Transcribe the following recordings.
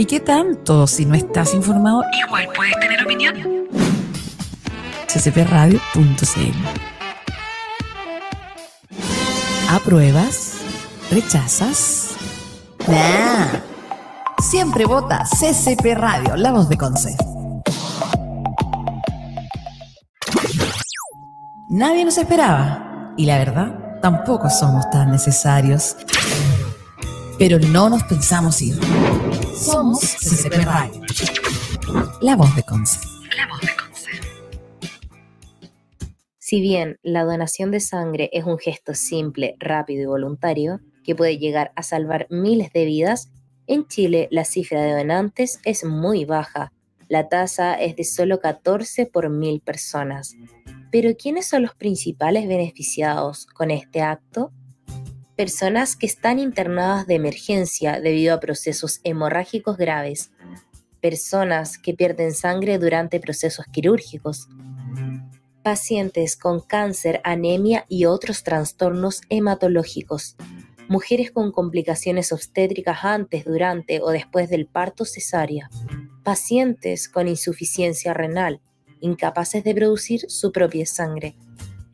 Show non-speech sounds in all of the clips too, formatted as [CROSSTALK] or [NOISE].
¿Y qué tanto? Si no estás informado, igual puedes tener opinión. ccpradio.cl ¿Apruebas? ¿Rechazas? Nah. Siempre vota CCP Radio, la voz de Conce. Nadie nos esperaba. Y la verdad, tampoco somos tan necesarios. Pero no nos pensamos ir. Somos CCP. La voz de Conce. La voz de Conce. Si bien la donación de sangre es un gesto simple, rápido y voluntario, que puede llegar a salvar miles de vidas, en Chile la cifra de donantes es muy baja. La tasa es de solo 14 por mil personas. Pero ¿quiénes son los principales beneficiados con este acto? Personas que están internadas de emergencia debido a procesos hemorrágicos graves. Personas que pierden sangre durante procesos quirúrgicos. Pacientes con cáncer, anemia y otros trastornos hematológicos mujeres con complicaciones obstétricas antes, durante o después del parto cesárea, pacientes con insuficiencia renal, incapaces de producir su propia sangre.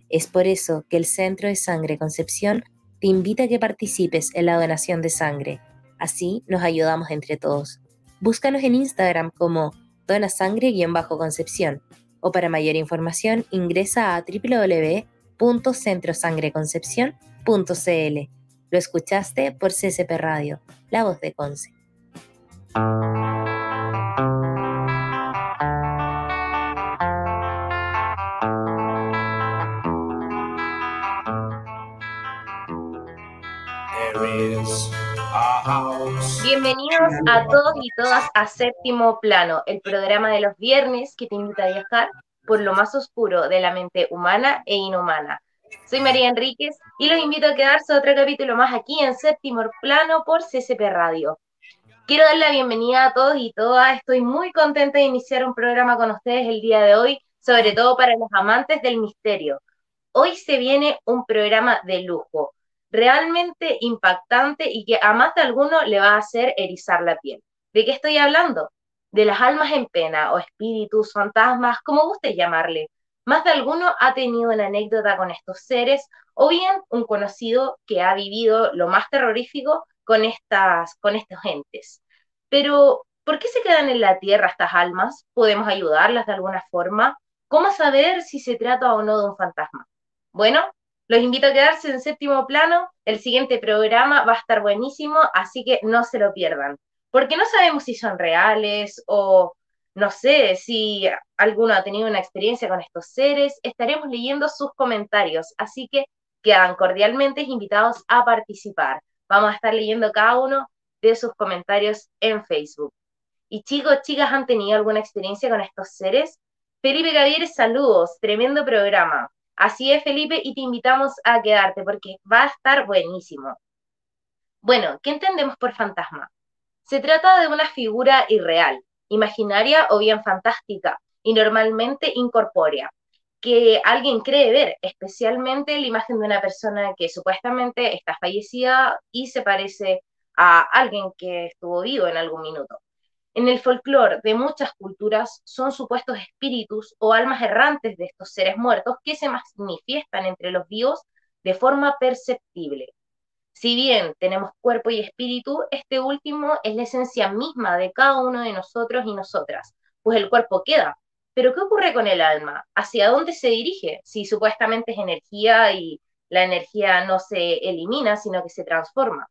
Es por eso que el Centro de Sangre Concepción te invita a que participes en la donación de sangre. Así nos ayudamos entre todos. Búscanos en Instagram como donasangre-concepción o para mayor información ingresa a www.centrosangreconcepción.cl. Lo escuchaste por CCP Radio, la voz de Conce. Bienvenidos a todos y todas a Séptimo Plano, el programa de los viernes que te invita a viajar por lo más oscuro de la mente humana e inhumana soy María Enríquez y los invito a quedarse otro capítulo más aquí en Séptimo Plano por CCP Radio. Quiero dar la bienvenida a todos y todas. Estoy muy contenta de iniciar un programa con ustedes el día de hoy, sobre todo para los amantes del misterio. Hoy se viene un programa de lujo, realmente impactante y que a más de alguno le va a hacer erizar la piel. ¿De qué estoy hablando? De las almas en pena o espíritus, fantasmas, como guste llamarle más de alguno ha tenido una anécdota con estos seres o bien un conocido que ha vivido lo más terrorífico con, estas, con estos entes. Pero, ¿por qué se quedan en la tierra estas almas? ¿Podemos ayudarlas de alguna forma? ¿Cómo saber si se trata o no de un fantasma? Bueno, los invito a quedarse en séptimo plano. El siguiente programa va a estar buenísimo, así que no se lo pierdan. Porque no sabemos si son reales o no sé si alguno ha tenido una experiencia con estos seres, estaremos leyendo sus comentarios, así que quedan cordialmente invitados a participar. Vamos a estar leyendo cada uno de sus comentarios en Facebook. Y chicos, chicas, ¿han tenido alguna experiencia con estos seres? Felipe Gavier, saludos, tremendo programa. Así es, Felipe, y te invitamos a quedarte porque va a estar buenísimo. Bueno, ¿qué entendemos por fantasma? Se trata de una figura irreal, imaginaria o bien fantástica y normalmente incorpórea, que alguien cree ver, especialmente la imagen de una persona que supuestamente está fallecida y se parece a alguien que estuvo vivo en algún minuto. En el folclore de muchas culturas son supuestos espíritus o almas errantes de estos seres muertos que se manifiestan entre los vivos de forma perceptible. Si bien tenemos cuerpo y espíritu, este último es la esencia misma de cada uno de nosotros y nosotras, pues el cuerpo queda. Pero ¿qué ocurre con el alma? ¿Hacia dónde se dirige? Si supuestamente es energía y la energía no se elimina, sino que se transforma.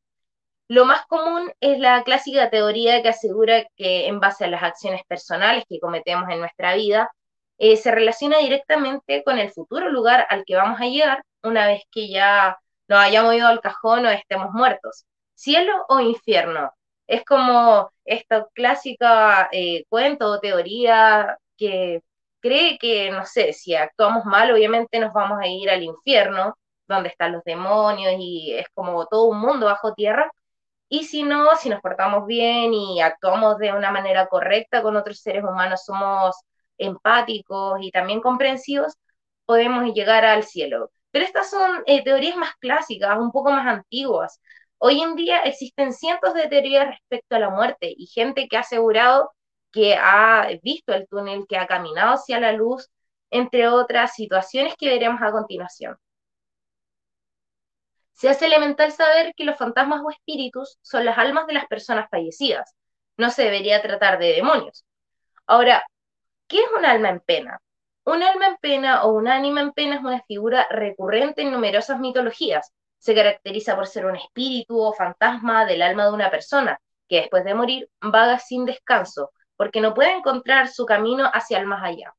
Lo más común es la clásica teoría que asegura que en base a las acciones personales que cometemos en nuestra vida, eh, se relaciona directamente con el futuro lugar al que vamos a llegar una vez que ya nos hayamos ido al cajón o estemos muertos. Cielo o infierno. Es como esta clásica eh, cuento o teoría que cree que, no sé, si actuamos mal, obviamente nos vamos a ir al infierno, donde están los demonios y es como todo un mundo bajo tierra. Y si no, si nos portamos bien y actuamos de una manera correcta con otros seres humanos, somos empáticos y también comprensivos, podemos llegar al cielo. Pero estas son eh, teorías más clásicas, un poco más antiguas. Hoy en día existen cientos de teorías respecto a la muerte y gente que ha asegurado que ha visto el túnel, que ha caminado hacia la luz, entre otras situaciones que veremos a continuación. Se hace elemental saber que los fantasmas o espíritus son las almas de las personas fallecidas. No se debería tratar de demonios. Ahora, ¿qué es un alma en pena? Un alma en pena o un ánima en pena es una figura recurrente en numerosas mitologías. Se caracteriza por ser un espíritu o fantasma del alma de una persona que después de morir vaga sin descanso, porque no puede encontrar su camino hacia el más allá.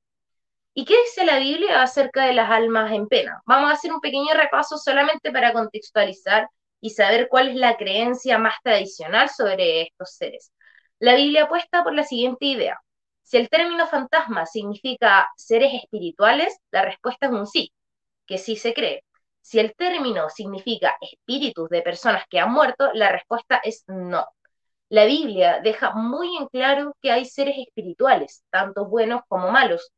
¿Y qué dice la Biblia acerca de las almas en pena? Vamos a hacer un pequeño repaso solamente para contextualizar y saber cuál es la creencia más tradicional sobre estos seres. La Biblia apuesta por la siguiente idea. Si el término fantasma significa seres espirituales, la respuesta es un sí, que sí se cree. Si el término significa espíritus de personas que han muerto, la respuesta es no. La Biblia deja muy en claro que hay seres espirituales, tanto buenos como malos,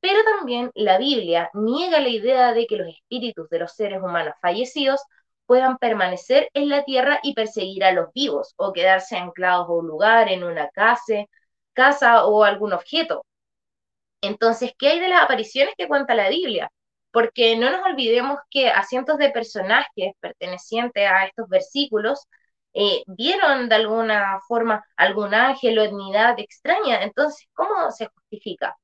pero también la Biblia niega la idea de que los espíritus de los seres humanos fallecidos puedan permanecer en la tierra y perseguir a los vivos o quedarse anclados a un lugar, en una casa, casa o algún objeto. Entonces, ¿qué hay de las apariciones que cuenta la Biblia? Porque no nos olvidemos que a cientos de personajes pertenecientes a estos versículos eh, vieron de alguna forma algún ángel o etnidad extraña. Entonces, ¿cómo se justifica?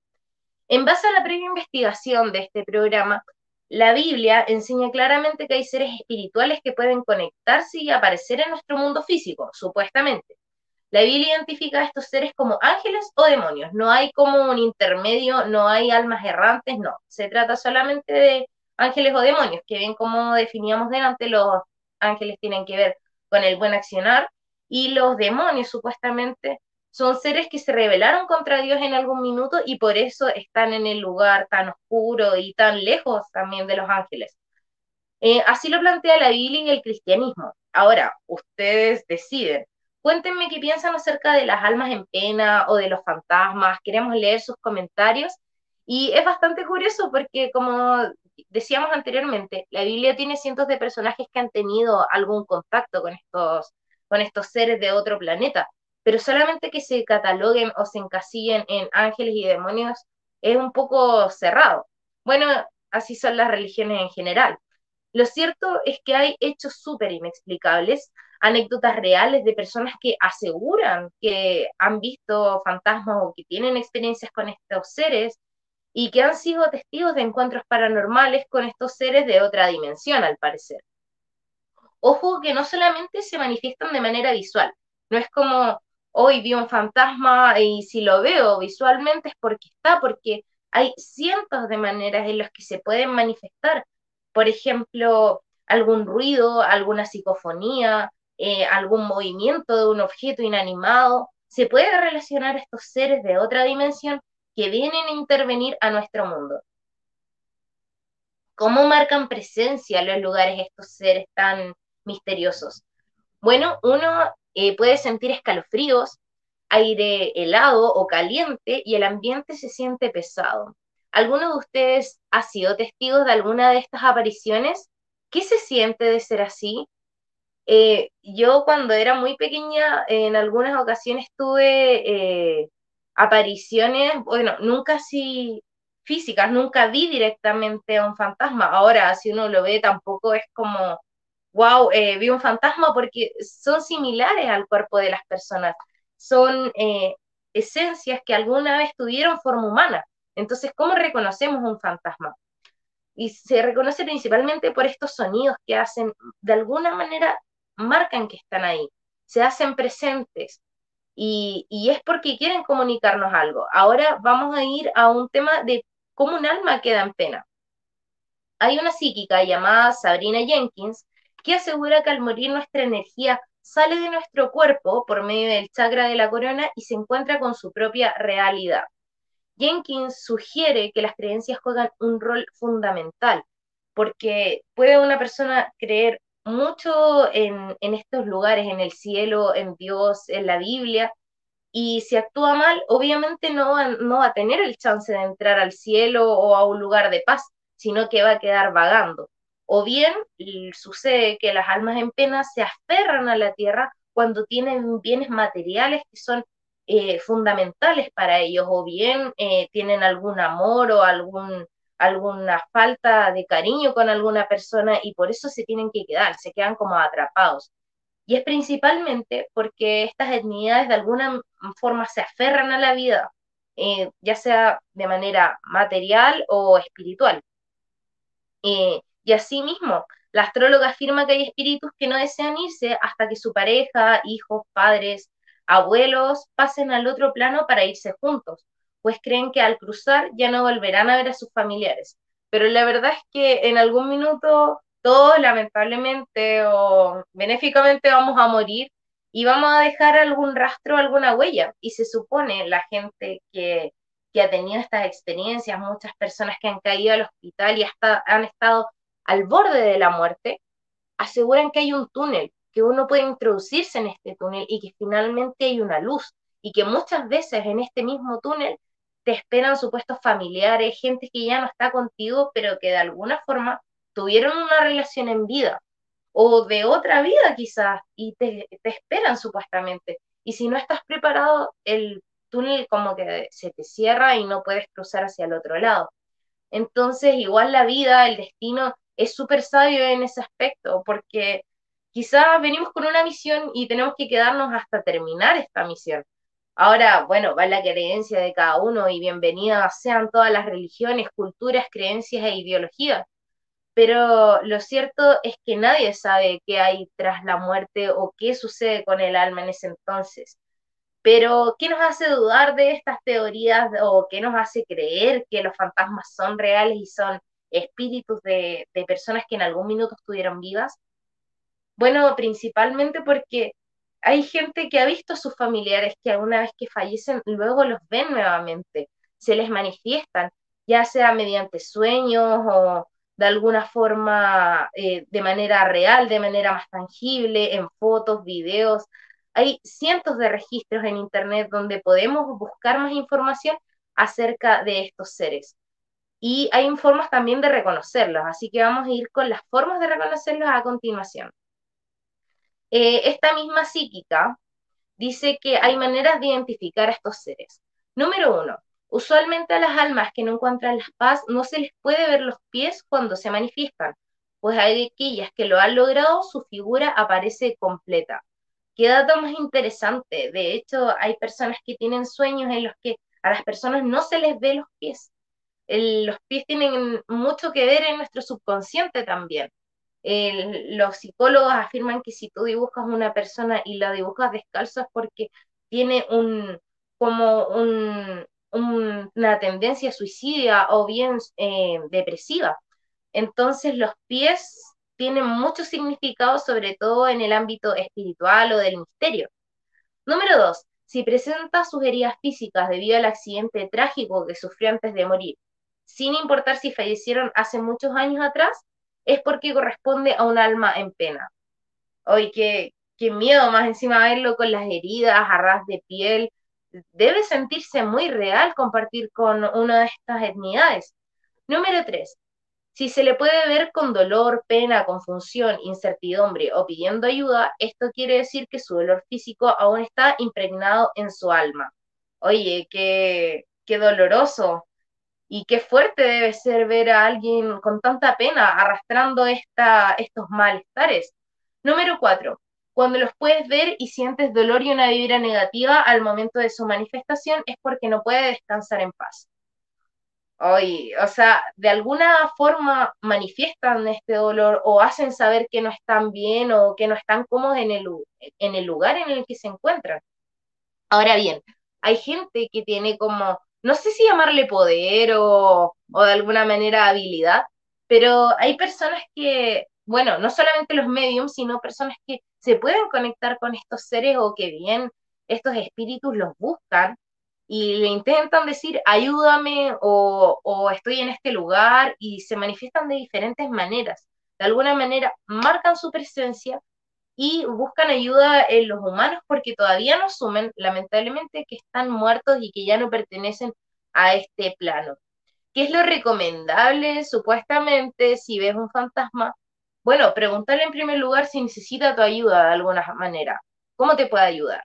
En base a la previa investigación de este programa, la Biblia enseña claramente que hay seres espirituales que pueden conectarse y aparecer en nuestro mundo físico, supuestamente. La Biblia identifica a estos seres como ángeles o demonios. No hay como un intermedio, no hay almas errantes, no. Se trata solamente de ángeles o demonios, que bien como definíamos delante, los ángeles tienen que ver con el buen accionar, y los demonios supuestamente son seres que se rebelaron contra Dios en algún minuto y por eso están en el lugar tan oscuro y tan lejos también de los ángeles. Eh, así lo plantea la Biblia y el cristianismo. Ahora, ustedes deciden. Cuéntenme qué piensan acerca de las almas en pena o de los fantasmas. Queremos leer sus comentarios. Y es bastante curioso porque, como decíamos anteriormente, la Biblia tiene cientos de personajes que han tenido algún contacto con estos, con estos seres de otro planeta, pero solamente que se cataloguen o se encasillen en ángeles y demonios es un poco cerrado. Bueno, así son las religiones en general. Lo cierto es que hay hechos súper inexplicables, anécdotas reales de personas que aseguran que han visto fantasmas o que tienen experiencias con estos seres y que han sido testigos de encuentros paranormales con estos seres de otra dimensión, al parecer. Ojo que no solamente se manifiestan de manera visual, no es como hoy vi un fantasma y si lo veo visualmente es porque está, porque hay cientos de maneras en las que se pueden manifestar. Por ejemplo, algún ruido, alguna psicofonía, eh, algún movimiento de un objeto inanimado. Se puede relacionar a estos seres de otra dimensión que vienen a intervenir a nuestro mundo. ¿Cómo marcan presencia los lugares estos seres tan misteriosos? Bueno, uno eh, puede sentir escalofríos, aire helado o caliente y el ambiente se siente pesado. ¿Alguno de ustedes ha sido testigo de alguna de estas apariciones? ¿Qué se siente de ser así? Eh, yo cuando era muy pequeña, en algunas ocasiones tuve eh, apariciones, bueno, nunca así físicas, nunca vi directamente a un fantasma. Ahora, si uno lo ve, tampoco es como, wow, eh, vi un fantasma porque son similares al cuerpo de las personas. Son eh, esencias que alguna vez tuvieron forma humana. Entonces, ¿cómo reconocemos un fantasma? Y se reconoce principalmente por estos sonidos que hacen, de alguna manera, marcan que están ahí, se hacen presentes, y, es porque quieren comunicarnos algo. Ahora vamos a ir a un tema de cómo un alma queda en pena. Hay una psíquica llamada Sabrina Jenkins que asegura que al morir nuestra energía sale de nuestro cuerpo por medio del chakra de la corona y se encuentra con su propia realidad. Jenkins sugiere que las creencias juegan un rol fundamental, porque puede una persona creer mucho en, estos lugares, en el cielo, en Dios, en la Biblia, y si actúa mal, obviamente no va, no va a tener el chance de entrar al cielo o a un lugar de paz, sino que va a quedar vagando. O bien sucede que las almas en pena se aferran a la tierra cuando tienen bienes materiales que son eh, fundamentales para ellos, o bien eh, tienen algún amor o algún, alguna falta de cariño con alguna persona y por eso se tienen que quedar, se quedan como atrapados. Y es principalmente porque estas etnicidades de alguna forma se aferran a la vida, eh, ya sea de manera material o espiritual. Y asimismo, la astróloga afirma que hay espíritus que no desean irse hasta que su pareja, hijos, padres, abuelos pasen al otro plano para irse juntos, pues creen que al cruzar ya no volverán a ver a sus familiares. Pero la verdad es que en algún minuto todos lamentablemente o benéficamente vamos a morir y vamos a dejar algún rastro, alguna huella. Y se supone la gente que, que ha tenido estas experiencias, muchas personas que han caído al hospital y hasta han estado al borde de la muerte, aseguran que hay un túnel, que uno puede introducirse en este túnel y que finalmente hay una luz y que muchas veces en este mismo túnel te esperan supuestos familiares, gente que ya no está contigo, pero que de alguna forma tuvieron una relación en vida o de otra vida quizás y te, te esperan supuestamente. Y si no estás preparado, el túnel como que se te cierra y no puedes cruzar hacia el otro lado. Entonces, igual la vida, el destino es súper sabio en ese aspecto, porque quizás venimos con una misión y tenemos que quedarnos hasta terminar esta misión. Ahora, bueno, va la creencia de cada uno y bienvenidas sean todas las religiones, culturas, creencias e ideologías. Pero lo cierto es que nadie sabe qué hay tras la muerte o qué sucede con el alma en ese entonces. Pero, ¿qué nos hace dudar de estas teorías o qué nos hace creer que los fantasmas son reales y son espíritus de, personas que en algún minuto estuvieron vivas? Bueno, principalmente porque hay gente que ha visto a sus familiares que alguna vez que fallecen, luego los ven nuevamente, se les manifiestan, ya sea mediante sueños o de alguna forma eh, de manera real, de manera más tangible, en fotos, videos. Hay cientos de registros en Internet donde podemos buscar más información acerca de estos seres y hay formas también de reconocerlos, así que vamos a ir con las formas de reconocerlos a continuación. Eh, esta misma psíquica dice que hay maneras de identificar a estos seres. Número uno, usualmente a las almas que no encuentran la paz no se les puede ver los pies cuando se manifiestan, pues hay aquellas que lo han logrado, su figura aparece completa. Qué dato más interesante. De hecho, hay personas que tienen sueños en los que a las personas no se les ve los pies los pies tienen mucho que ver en nuestro subconsciente también. los psicólogos afirman que si tú dibujas una persona y la dibujas descalzo es porque tiene un, como una tendencia suicida o bien eh, depresiva. Entonces los pies tienen mucho significado, sobre todo en el ámbito espiritual o del misterio. Número dos, si presenta sus heridas físicas debido al accidente trágico que sufrió antes de morir sin importar si fallecieron hace muchos años atrás, es porque corresponde a un alma en pena. Hoy qué, qué miedo más encima verlo con las heridas, arras de piel. Debe sentirse muy real compartir con una de estas etnicidades. Número 3. Si se le puede ver con dolor, pena, confusión, incertidumbre o pidiendo ayuda, esto quiere decir que su dolor físico aún está impregnado en su alma. Oye, qué, qué doloroso y qué fuerte debe ser ver a alguien con tanta pena arrastrando esta, estos malestares. Número cuatro, cuando los puedes ver y sientes dolor y una vibra negativa al momento de su manifestación es porque no puede descansar en paz. O sea, de alguna forma manifiestan este dolor o hacen saber que no están bien o que no están cómodos en el lugar en el que se encuentran. Ahora bien, hay gente que tiene como no sé si llamarle poder o, de alguna manera habilidad, pero hay personas que, bueno, no solamente los mediums, sino personas que se pueden conectar con estos seres o que bien estos espíritus los buscan y le intentan decir ayúdame o, o, estoy en este lugar y se manifiestan de diferentes maneras. De alguna manera marcan su presencia y buscan ayuda en los humanos porque todavía no asumen, lamentablemente, que están muertos y que ya no pertenecen a este plano. ¿Qué es lo recomendable? Supuestamente, si ves un fantasma, bueno, preguntarle en primer lugar si necesita tu ayuda de alguna manera. ¿Cómo te puede ayudar?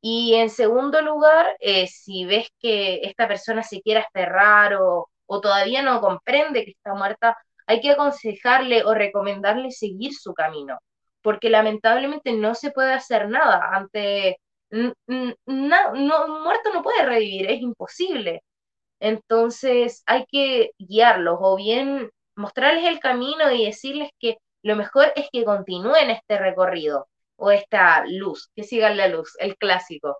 Y en segundo lugar, eh, si ves que esta persona se quiere aferrar o, o todavía no comprende que está muerta, hay que aconsejarle o recomendarle seguir su camino, porque lamentablemente no se puede hacer nada ante... No, muerto no puede revivir, es imposible. Entonces hay que guiarlos o bien mostrarles el camino y decirles que lo mejor es que continúen este recorrido o esta luz, que sigan la luz, el clásico.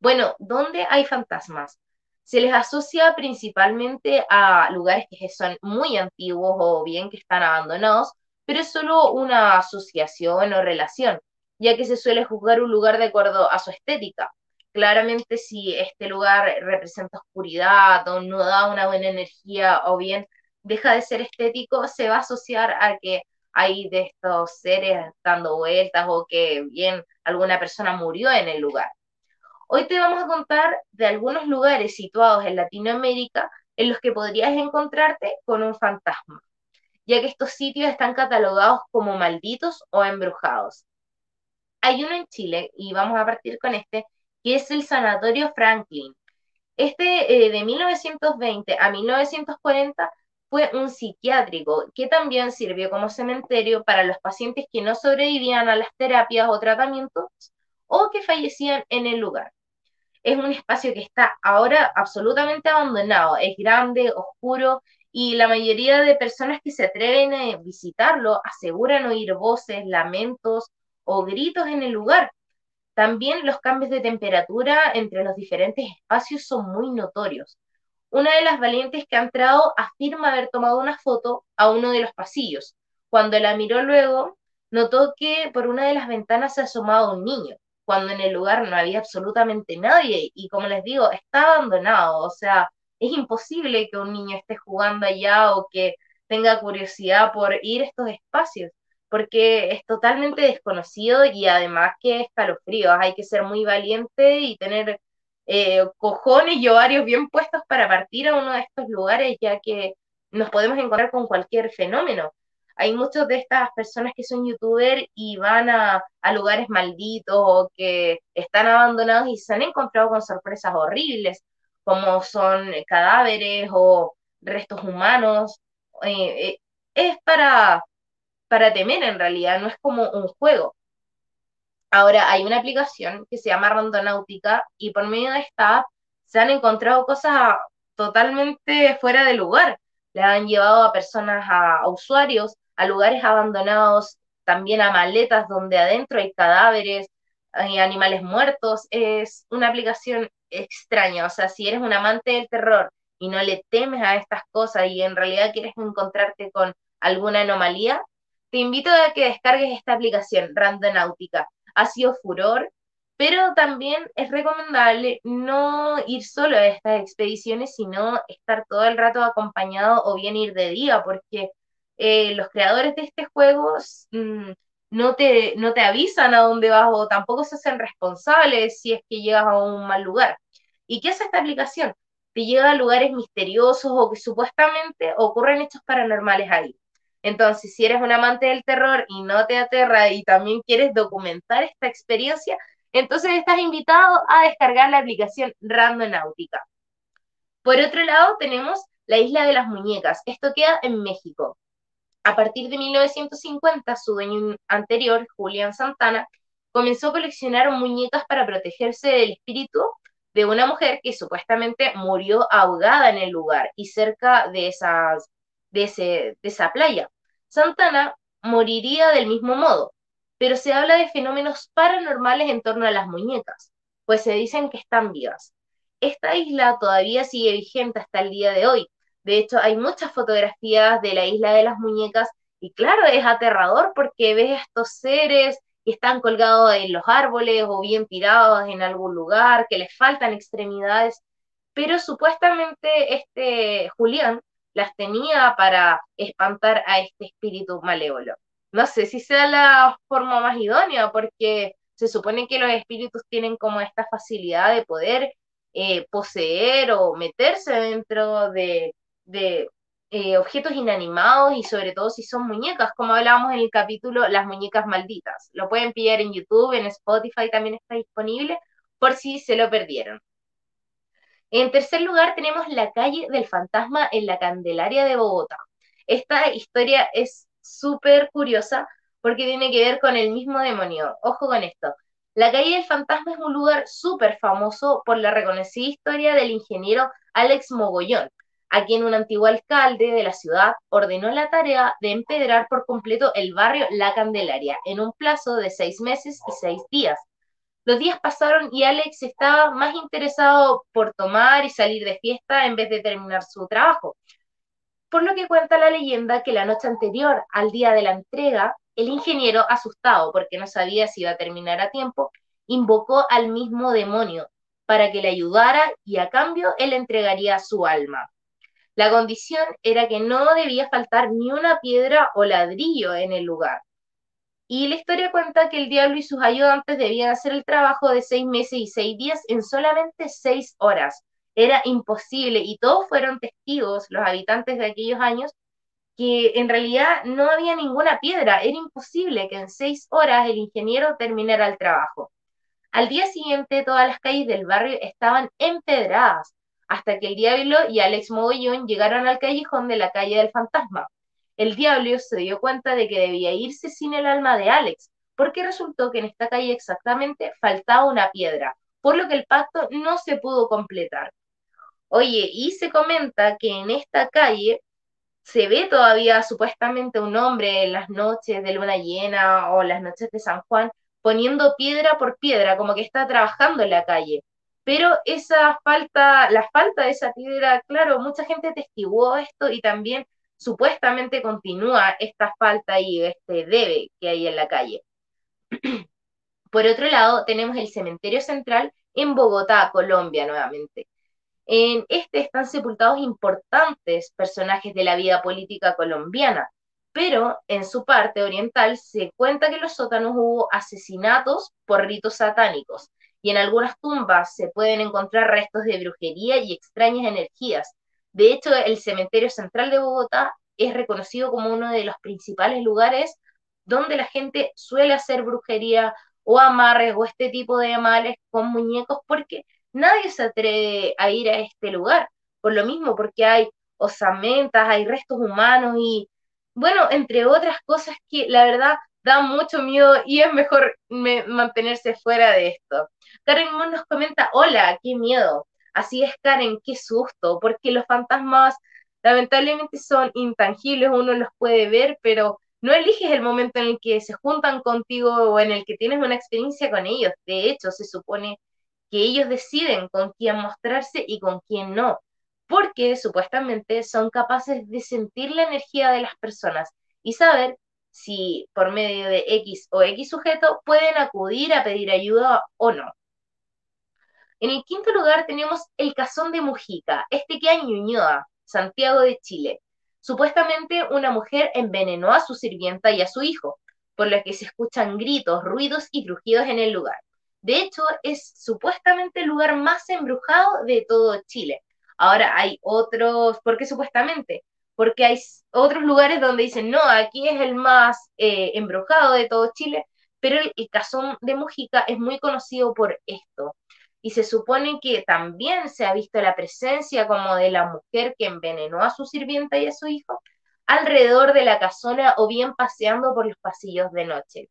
Bueno, ¿dónde hay fantasmas? Se les asocia principalmente a lugares que son muy antiguos o bien que están abandonados, pero es solo una asociación o relación, ya que se suele juzgar un lugar de acuerdo a su estética. Claramente si este lugar representa oscuridad o no da una buena energía o bien deja de ser estético, se va a asociar a que hay de estos seres dando vueltas o que bien alguna persona murió en el lugar. Hoy te vamos a contar de algunos lugares situados en Latinoamérica en los que podrías encontrarte con un fantasma, ya que estos sitios están catalogados como malditos o embrujados. Hay uno en Chile, y vamos a partir con este, que es el Sanatorio Franklin. Este eh, de 1920 a 1940 fue un psiquiátrico que también sirvió como cementerio para los pacientes que no sobrevivían a las terapias o tratamientos o que fallecían en el lugar. Es un espacio que está ahora absolutamente abandonado, es grande, oscuro y la mayoría de personas que se atreven a visitarlo aseguran oír voces, lamentos o gritos en el lugar. También los cambios de temperatura entre los diferentes espacios son muy notorios. Una de las valientes que ha entrado afirma haber tomado una foto a uno de los pasillos. Cuando la miró luego, notó que por una de las ventanas se asomaba un niño, cuando en el lugar no había absolutamente nadie y como les digo, está abandonado, o sea, es imposible que un niño esté jugando allá o que tenga curiosidad por ir a estos espacios, porque es totalmente desconocido y además que escalofríos, hay que ser muy valiente y tener eh, cojones y ovarios bien puestos para partir a uno de estos lugares, ya que nos podemos encontrar con cualquier fenómeno. Hay muchas de estas personas que son youtubers y van a, a lugares malditos o que están abandonados y se han encontrado con sorpresas horribles, como son cadáveres o restos humanos. Eh, eh, es para, para temer en realidad, no es como un juego. Ahora hay una aplicación que se llama Rondonáutica y por medio de esta se han encontrado cosas totalmente fuera de lugar. Le han llevado a personas, a, usuarios, a lugares abandonados, también a maletas donde adentro hay cadáveres, hay animales muertos. Es una aplicación extraña. O sea, si eres un amante del terror y no le temes a estas cosas y en realidad quieres encontrarte con alguna anomalía, te invito a que descargues esta aplicación, Randonáutica ha sido furor, pero también es recomendable no ir solo a estas expediciones, sino estar todo el rato acompañado o bien ir de día, porque eh, los creadores de este juego mm, no, te, no te avisan a dónde vas o tampoco se hacen responsables si es que llegas a un mal lugar. ¿Y qué hace esta aplicación? Te lleva a lugares misteriosos o que supuestamente ocurren hechos paranormales ahí. Entonces, si eres un amante del terror y no te aterra y también quieres documentar esta experiencia, entonces estás invitado a descargar la aplicación Randonáutica. Por otro lado, tenemos la Isla de las Muñecas. Esto queda en México. A partir de 1950, su dueño anterior, Julián Santana, comenzó a coleccionar muñecas para protegerse del espíritu de una mujer que supuestamente murió ahogada en el lugar y cerca de de, esa playa. Santana moriría del mismo modo, pero se habla de fenómenos paranormales en torno a las muñecas, pues se dicen que están vivas. Esta isla todavía sigue vigente hasta el día de hoy. De hecho, hay muchas fotografías de la isla de las muñecas y claro, es aterrador porque ves a estos seres que están colgados en los árboles o bien tirados en algún lugar, que les faltan extremidades, pero supuestamente este Julián las tenía para espantar a este espíritu malévolo. No sé si sea la forma más idónea, porque se supone que los espíritus tienen como esta facilidad de poder eh, poseer o meterse dentro de, eh, objetos inanimados y sobre todo si son muñecas, como hablábamos en el capítulo Las muñecas malditas. Lo pueden pillar en YouTube, en Spotify también está disponible por si se lo perdieron. En tercer lugar tenemos la calle del fantasma en la Candelaria de Bogotá. Esta historia es súper curiosa porque tiene que ver con el mismo demonio. Ojo con esto. La calle del fantasma es un lugar súper famoso por la reconocida historia del ingeniero Alex Mogollón, a quien un antiguo alcalde de la ciudad ordenó la tarea de empedrar por completo el barrio La Candelaria en un plazo de seis meses y seis días. Los días pasaron y Alex estaba más interesado por tomar y salir de fiesta en vez de terminar su trabajo. Por lo que cuenta la leyenda que la noche anterior al día de la entrega, el ingeniero, asustado porque no sabía si iba a terminar a tiempo, invocó al mismo demonio para que le ayudara y a cambio él entregaría su alma. La condición era que no debía faltar ni una piedra o ladrillo en el lugar. Y la historia cuenta que el diablo y sus ayudantes debían hacer el trabajo de seis meses y seis días en solamente seis horas. Era imposible y todos fueron testigos, los habitantes de aquellos años, que en realidad no había ninguna piedra. Era imposible que en seis horas el ingeniero terminara el trabajo. Al día siguiente todas las calles del barrio estaban empedradas, hasta que el diablo y Alex Mogollón llegaron al callejón de la calle del fantasma el diablo se dio cuenta de que debía irse sin el alma de Alex, porque resultó que en esta calle exactamente faltaba una piedra, por lo que el pacto no se pudo completar. Oye, y se comenta que en esta calle se ve todavía supuestamente un hombre en las noches de luna llena o las noches de San Juan poniendo piedra por piedra, como que está trabajando en la calle. Pero esa falta, la falta de esa piedra, claro, mucha gente testiguó esto y también supuestamente continúa esta falta y este debe que hay en la calle. [CLEARS THROAT] Por otro lado, tenemos el cementerio central en Bogotá, Colombia, nuevamente. En este están sepultados importantes personajes de la vida política colombiana, pero en su parte oriental se cuenta que en los sótanos hubo asesinatos por ritos satánicos y en algunas tumbas se pueden encontrar restos de brujería y extrañas energías, de hecho, el cementerio central de Bogotá es reconocido como uno de los principales lugares donde la gente suele hacer brujería o amarres o este tipo de males con muñecos porque nadie se atreve a ir a este lugar. Por lo mismo, porque hay osamentas, hay restos humanos y, bueno, entre otras cosas que la verdad da mucho miedo y es mejor mantenerse fuera de esto. Karen Moon nos comenta, hola, qué miedo. Así es, Karen, qué susto, porque los fantasmas lamentablemente son intangibles, uno los puede ver, pero no eliges el momento en el que se juntan contigo o en el que tienes una experiencia con ellos. De hecho, se supone que ellos deciden con quién mostrarse y con quién no, porque supuestamente son capaces de sentir la energía de las personas y saber si por medio de X o X sujeto pueden acudir a pedir ayuda o no. En el quinto lugar tenemos el Cazón de Mujica, este que hay Ñuñoa, Santiago de Chile. Supuestamente una mujer envenenó a su sirvienta y a su hijo, por lo que se escuchan gritos, ruidos y crujidos en el lugar. De hecho, es supuestamente el lugar más embrujado de todo Chile. Ahora hay otros, ¿por qué supuestamente? Porque hay otros lugares donde dicen, no, aquí es el más eh, embrujado de todo Chile, pero el Cazón de Mujica es muy conocido por esto y se supone que también se ha visto la presencia como de la mujer que envenenó a su sirvienta y a su hijo alrededor de la casona o bien paseando por los pasillos de noche.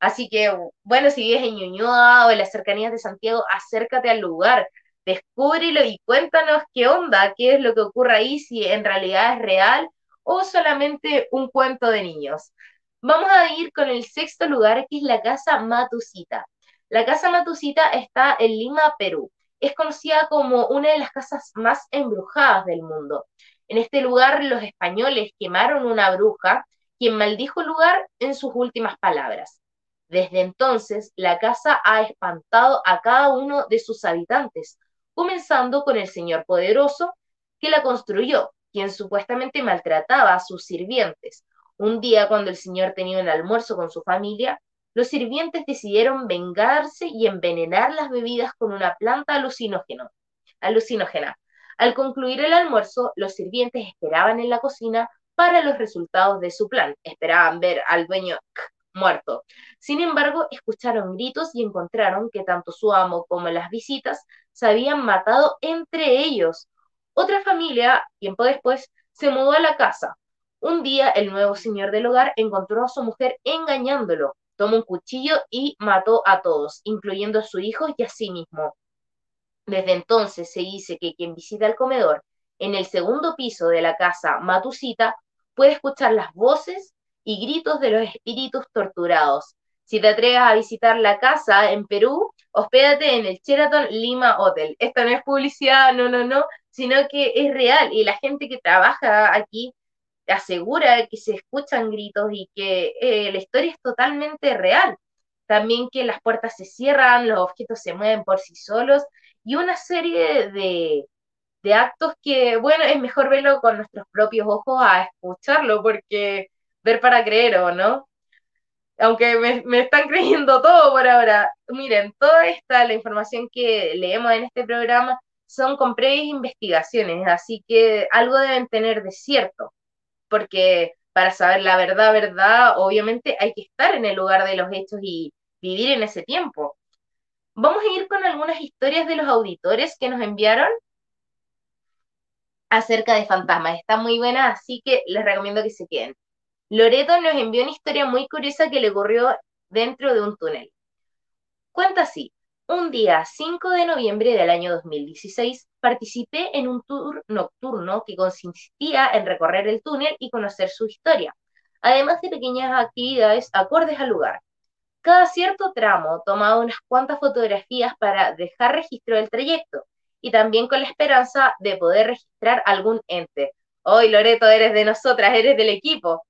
Así que, bueno, si vives en Ñuñoa o en las cercanías de Santiago, acércate al lugar, descúbrelo y cuéntanos qué onda, qué es lo que ocurre ahí, si en realidad es real o solamente un cuento de niños. Vamos a ir con el sexto lugar, que es la casa Matusita. La Casa Matusita está en Lima, Perú. Es conocida como una de las casas más embrujadas del mundo. En este lugar los españoles quemaron una bruja, quien maldijo el lugar en sus últimas palabras. Desde entonces, la casa ha espantado a cada uno de sus habitantes, comenzando con el señor poderoso que la construyó, quien supuestamente maltrataba a sus sirvientes. Un día, cuando el señor tenía un almuerzo con su familia, los sirvientes decidieron vengarse y envenenar las bebidas con una planta alucinógena. Al concluir el almuerzo, los sirvientes esperaban en la cocina para los resultados de su plan. Esperaban ver al dueño muerto. Sin embargo, escucharon gritos y encontraron que tanto su amo como las visitas se habían matado entre ellos. Otra familia, tiempo después, se mudó a la casa. Un día el nuevo señor del hogar encontró a su mujer engañándolo. Tomó un cuchillo y mató a todos, incluyendo a su hijo y a sí mismo. Desde entonces se dice que quien visita el comedor en el segundo piso de la casa Matusita puede escuchar las voces y gritos de los espíritus torturados. Si te atreves a visitar la casa en Perú, hospédate en el Sheraton Lima Hotel. Esta no es publicidad, no, no, no, sino que es real y la gente que trabaja aquí asegura que se escuchan gritos y que eh, la historia es totalmente real. También que las puertas se cierran, los objetos se mueven por sí solos y una serie de, actos que, bueno, es mejor verlo con nuestros propios ojos a escucharlo, porque ver para creer, ¿o no? Aunque me, están [LAUGHS] creyendo todo por ahora. Miren, toda esta, la información que leemos en este programa, son con previas investigaciones, así que algo deben tener de cierto, porque para saber la verdad, verdad, obviamente hay que estar en el lugar de los hechos y vivir en ese tiempo. Vamos a ir con algunas historias de los auditores que nos enviaron acerca de fantasmas. Está muy buena, así que les recomiendo que se queden. Loreto nos envió una historia muy curiosa que le ocurrió dentro de un túnel. Cuenta así, un día 5 de noviembre del año 2016 participé en un tour nocturno que consistía en recorrer el túnel y conocer su historia, además de pequeñas actividades acordes al lugar. Cada cierto tramo tomaba unas cuantas fotografías para dejar registro del trayecto y también con la esperanza de poder registrar algún ente. Hoy, Loreto, eres de nosotras, eres del equipo.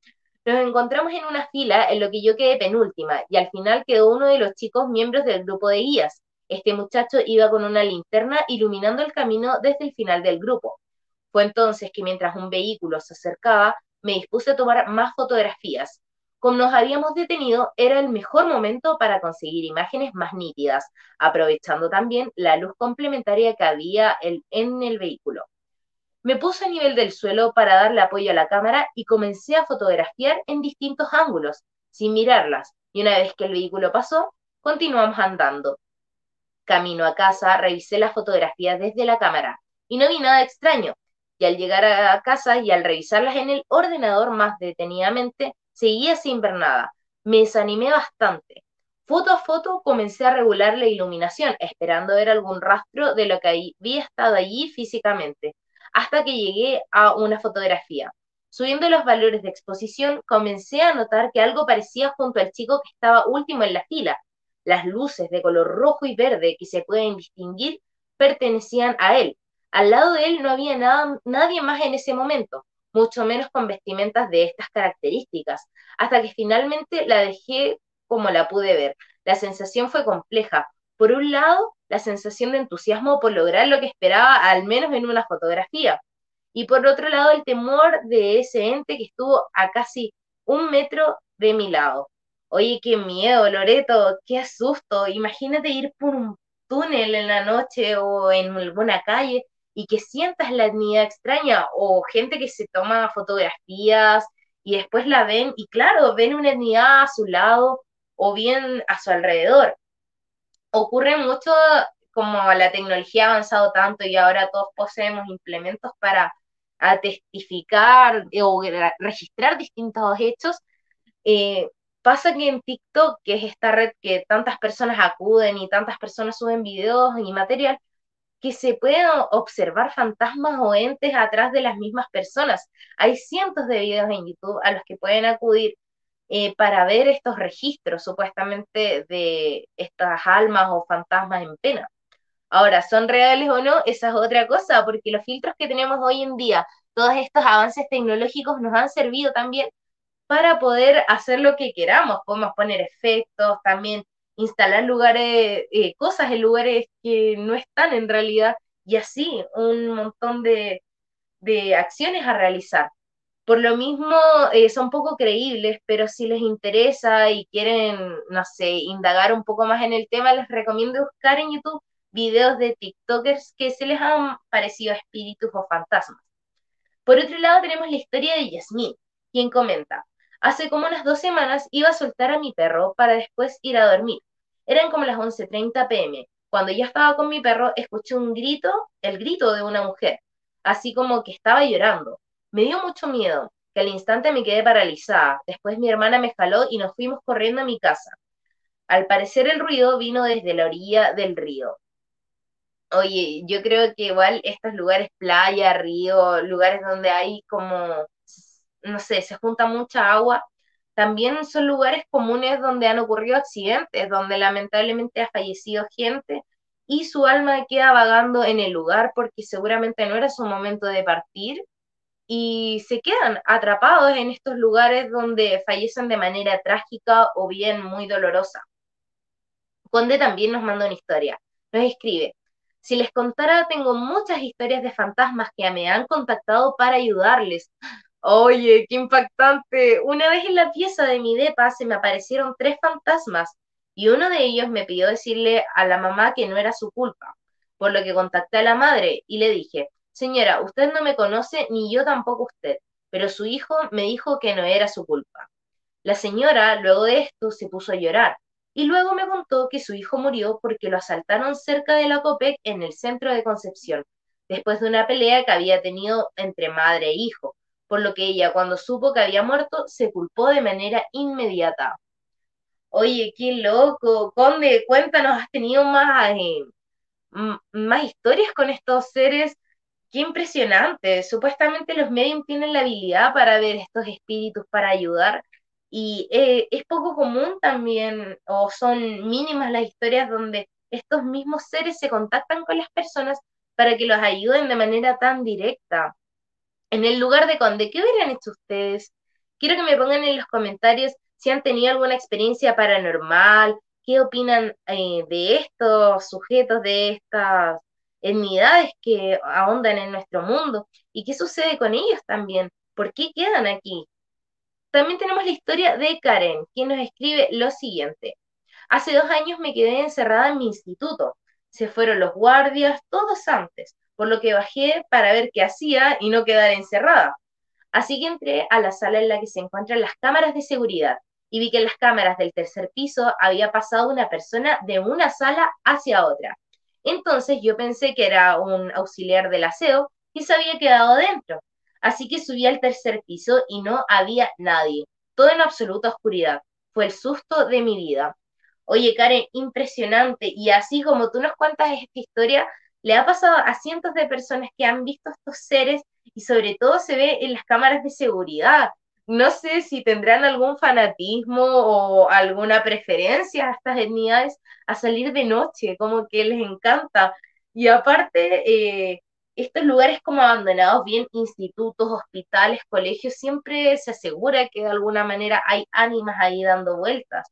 Nos encontramos en una fila en lo que yo quedé penúltima y al final quedó uno de los chicos miembros del grupo de guías. Este muchacho iba con una linterna iluminando el camino desde el final del grupo. Fue entonces que mientras un vehículo se acercaba, me dispuse a tomar más fotografías. Como nos habíamos detenido, era el mejor momento para conseguir imágenes más nítidas, aprovechando también la luz complementaria que había en el vehículo. Me puse a nivel del suelo para darle apoyo a la cámara y comencé a fotografiar en distintos ángulos, sin mirarlas, y una vez que el vehículo pasó, continuamos andando. Camino a casa, revisé las fotografías desde la cámara y no vi nada extraño, y al llegar a casa y al revisarlas en el ordenador más detenidamente, seguía sin ver nada. Me desanimé bastante. Foto a foto comencé a regular la iluminación, esperando ver algún rastro de lo que había estado allí físicamente, hasta que llegué a una fotografía. Subiendo los valores de exposición, comencé a notar que algo parecía junto al chico que estaba último en la fila. Las luces de color rojo y verde que se pueden distinguir pertenecían a él. Al lado de él no había nada, nadie más en ese momento mucho menos con vestimentas de estas características, hasta que finalmente la dejé como la pude ver. La sensación fue compleja. Por un lado, la sensación de entusiasmo por lograr lo que esperaba, al menos en una fotografía. Y por otro lado, el temor de ese ente que estuvo a casi un metro de mi lado. Oye, qué miedo, Loreto, qué asusto. Imagínate ir por un túnel en la noche o en alguna calle y que sientas la etnia extraña o gente que se toma fotografías y después la ven y claro, ven una etnia a su lado o bien a su alrededor. Ocurre mucho como la tecnología ha avanzado tanto y ahora todos poseemos implementos para testificar o registrar distintos hechos, eh, pasa que en TikTok, que es esta red que tantas personas acuden y tantas personas suben videos y material, que se pueden observar fantasmas o entes atrás de las mismas personas. Hay cientos de videos en YouTube a los que pueden acudir eh, para ver estos registros supuestamente de estas almas o fantasmas en pena. Ahora, ¿son reales o no? Esa es otra cosa, porque los filtros que tenemos hoy en día, todos estos avances tecnológicos nos han servido también para poder hacer lo que queramos. Podemos poner efectos, también instalar lugares, eh, cosas en lugares que no están en realidad y así un montón de, acciones a realizar. Por lo mismo, eh, son poco creíbles, pero si les interesa y quieren, no sé, indagar un poco más en el tema, les recomiendo buscar en YouTube videos de TikTokers que se les han parecido espíritus o fantasmas. Por otro lado, tenemos la historia de Yasmín, quien comenta, hace como unas dos semanas iba a soltar a mi perro para después ir a dormir. Eran como las 11.30 pm. Cuando ya estaba con mi perro, escuché un grito, el grito de una mujer, así como que estaba llorando. Me dio mucho miedo, que al instante me quedé paralizada. Después mi hermana me jaló y nos fuimos corriendo a mi casa. Al parecer el ruido vino desde la orilla del río. Oye, yo creo que igual estos lugares, playa, río, lugares donde hay como, no sé, se junta mucha agua, también son lugares comunes donde han ocurrido accidentes, donde lamentablemente ha fallecido gente y su alma queda vagando en el lugar porque seguramente no era su momento de partir y se quedan atrapados en estos lugares donde fallecen de manera trágica o bien muy dolorosa. Conde también nos manda una historia. Nos escribe, si les contara, tengo muchas historias de fantasmas que me han contactado para ayudarles. Oye, qué impactante. Una vez en la pieza de mi depa se me aparecieron tres fantasmas y uno de ellos me pidió decirle a la mamá que no era su culpa, por lo que contacté a la madre y le dije, señora, usted no me conoce ni yo tampoco usted, pero su hijo me dijo que no era su culpa. La señora, luego de esto, se puso a llorar y luego me contó que su hijo murió porque lo asaltaron cerca de la COPEC en el centro de Concepción, después de una pelea que había tenido entre madre e hijo, por lo que ella cuando supo que había muerto se culpó de manera inmediata. Oye, qué loco, Conde, cuéntanos, ¿has tenido más, eh, más historias con estos seres? Qué impresionante. Supuestamente los medios tienen la habilidad para ver estos espíritus, para ayudar. Y eh, es poco común también, o son mínimas las historias donde estos mismos seres se contactan con las personas para que los ayuden de manera tan directa. En el lugar de Conde, ¿qué hubieran hecho ustedes? Quiero que me pongan en los comentarios si han tenido alguna experiencia paranormal, qué opinan eh, de estos sujetos, de estas entidades que ahondan en nuestro mundo y qué sucede con ellos también, por qué quedan aquí. También tenemos la historia de Karen, quien nos escribe lo siguiente. Hace dos años me quedé encerrada en mi instituto. Se fueron los guardias, todos antes, por lo que bajé para ver qué hacía y no quedar encerrada. Así que entré a la sala en la que se encuentran las cámaras de seguridad y vi que en las cámaras del tercer piso había pasado una persona de una sala hacia otra. Entonces yo pensé que era un auxiliar del aseo y se había quedado dentro. Así que subí al tercer piso y no había nadie. Todo en absoluta oscuridad. Fue el susto de mi vida. Oye, Karen, impresionante. Y así como tú nos cuentas esta historia, le ha pasado a cientos de personas que han visto estos seres y sobre todo se ve en las cámaras de seguridad. No sé si tendrán algún fanatismo o alguna preferencia a estas etnias a salir de noche, como que les encanta. Y aparte, eh, estos lugares como abandonados, bien institutos, hospitales, colegios, siempre se asegura que de alguna manera hay ánimas ahí dando vueltas.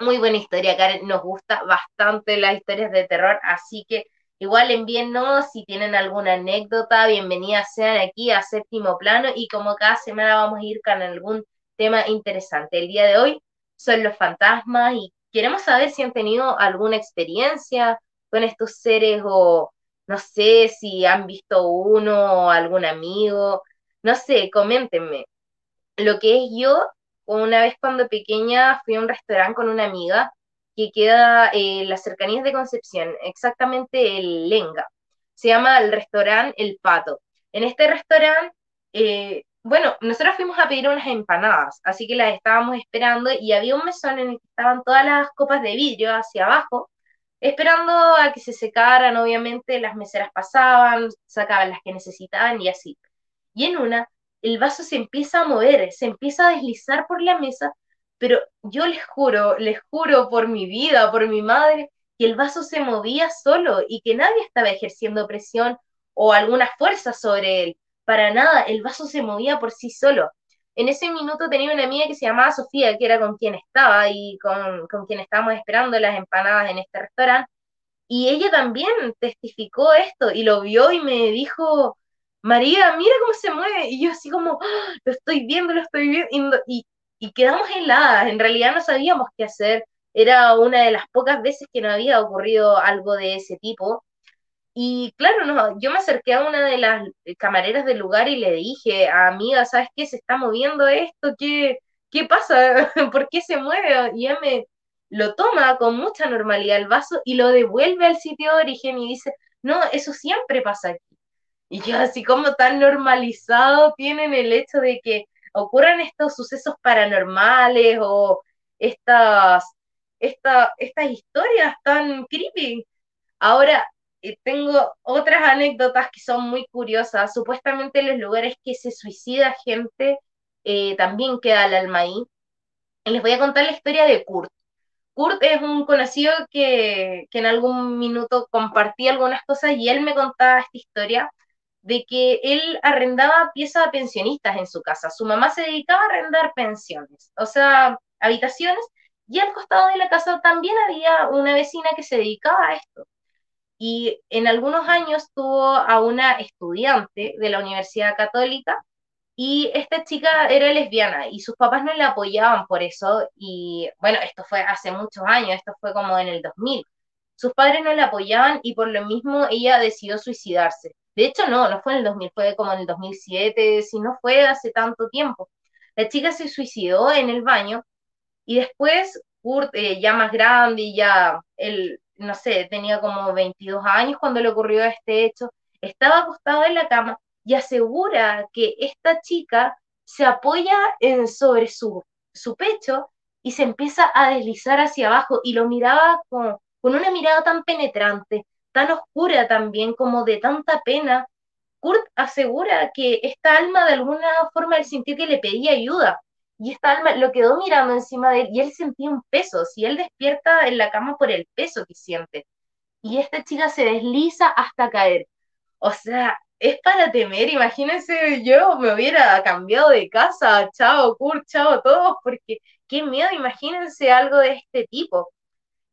Muy buena historia, Karen. Nos gusta bastante las historias de terror, así que igual envíennos si tienen alguna anécdota, bienvenidas sean aquí a Séptimo Plano y como cada semana vamos a ir con algún tema interesante. El día de hoy son los fantasmas y queremos saber si han tenido alguna experiencia con estos seres o no sé si han visto uno o algún amigo, no sé, coméntenme. Lo que es yo, una vez cuando pequeña fui a un restaurante con una amiga que queda en las cercanías de Concepción, exactamente el Lenga. Se llama el restaurante El Pato. En este restaurante, eh, bueno, nosotros fuimos a pedir unas empanadas, así que las estábamos esperando y había un mesón en el que estaban todas las copas de vidrio hacia abajo, esperando a que se secaran, obviamente las meseras pasaban, sacaban las que necesitaban y así. Y en una, el vaso se empieza a mover, se empieza a deslizar por la mesa, pero yo les juro, les juro por mi vida, por mi madre, que el vaso se movía solo y que nadie estaba ejerciendo presión o alguna fuerza sobre él. Para nada, el vaso se movía por sí solo. En ese minuto tenía una amiga que se llamaba Sofía, que era con quien estaba y con, con quien estábamos esperando las empanadas en este restaurante. Y ella también testificó esto y lo vio y me dijo, María, mira cómo se mueve. Y yo así como, ¡Ah! lo estoy viendo, lo estoy viendo. Y, y, quedamos heladas. En realidad no sabíamos qué hacer. era una de las pocas veces que no había ocurrido algo de ese tipo. Y claro, no, yo me acerqué a una de las camareras del lugar y le dije, amiga, ¿sabes qué? Se está moviendo esto, ¿qué, qué pasa? [LAUGHS] ¿Por qué se mueve? Y ella me lo toma con mucha normalidad el vaso y lo devuelve al sitio de origen y dice, no, eso siempre pasa aquí. Y yo así como tan normalizado tienen el hecho de que ocurran estos sucesos paranormales o estas, esta, estas historias tan creepy. Ahora, eh, tengo otras anécdotas que son muy curiosas. Supuestamente en los lugares que se suicida gente eh, también queda el alma ahí. Les voy a contar la historia de Kurt. Kurt es un conocido que, que en algún minuto compartí algunas cosas y él me contaba esta historia de que él arrendaba piezas a pensionistas en su casa. Su mamá se dedicaba a arrendar pensiones, o sea, habitaciones, y al costado de la casa también había una vecina que se dedicaba a esto. Y en algunos años tuvo a una estudiante de la Universidad Católica y esta chica era lesbiana y sus papás no la apoyaban por eso. Y bueno, esto fue hace muchos años, esto fue como en el 2000. Sus padres no la apoyaban y por lo mismo ella decidió suicidarse. De hecho, no, no fue en el 2000, fue como en el 2007, si no fue hace tanto tiempo. La chica se suicidó en el baño y después Kurt, eh, ya más grande ya, él, no sé, tenía como 22 años cuando le ocurrió este hecho, estaba acostado en la cama y asegura que esta chica se apoya en, sobre su, su pecho y se empieza a deslizar hacia abajo y lo miraba con, con una mirada tan penetrante tan oscura también, como de tanta pena, Kurt asegura que esta alma de alguna forma él sintió que le pedía ayuda y esta alma lo quedó mirando encima de él y él sentía un peso, si él despierta en la cama por el peso que siente y esta chica se desliza hasta caer. O sea, es para temer, imagínense, yo me hubiera cambiado de casa, chao Kurt, chao todos, porque qué miedo, imagínense algo de este tipo.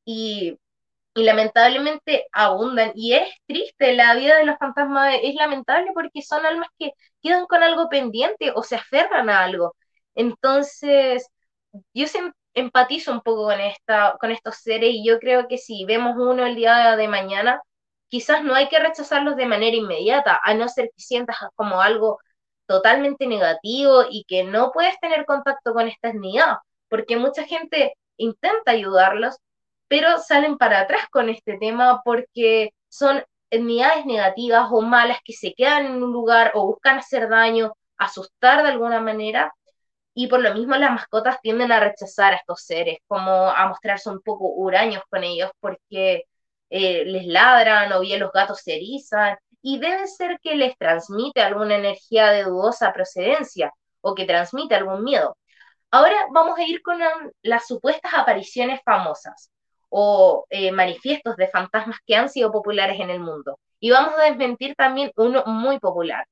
Y y lamentablemente abundan. Y es triste, la vida de los fantasmas es lamentable porque son almas que quedan con algo pendiente o se aferran a algo. Entonces, yo empatizo un poco con, esta, con estos seres y yo creo que si vemos uno el día de mañana, quizás no hay que rechazarlos de manera inmediata, a no ser que sientas como algo totalmente negativo y que no puedes tener contacto con estas entidad, porque mucha gente intenta ayudarlos, pero salen para atrás con este tema porque son entidades negativas o malas que se quedan en un lugar o buscan hacer daño, asustar de alguna manera, y por lo mismo las mascotas tienden a rechazar a estos seres, como a mostrarse un poco huraños con ellos porque eh, les ladran o bien los gatos se erizan, y debe ser que les transmite alguna energía de dudosa procedencia o que transmite algún miedo. Ahora vamos a ir con las supuestas apariciones famosas o eh, manifiestos de fantasmas que han sido populares en el mundo. Y vamos a desmentir también uno muy popular.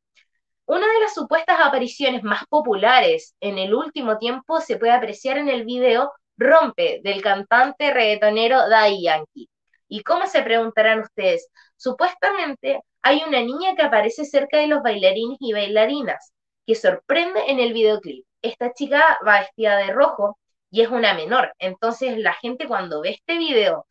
Una de las supuestas apariciones más populares en el último tiempo se puede apreciar en el video Rompe del cantante reggaetonero Daddy Yankee. ¿Y cómo se preguntarán ustedes? Supuestamente hay una niña que aparece cerca de los bailarines y bailarinas, que sorprende en el videoclip. Esta chica va vestida de rojo y es una menor. Entonces la gente cuando ve este video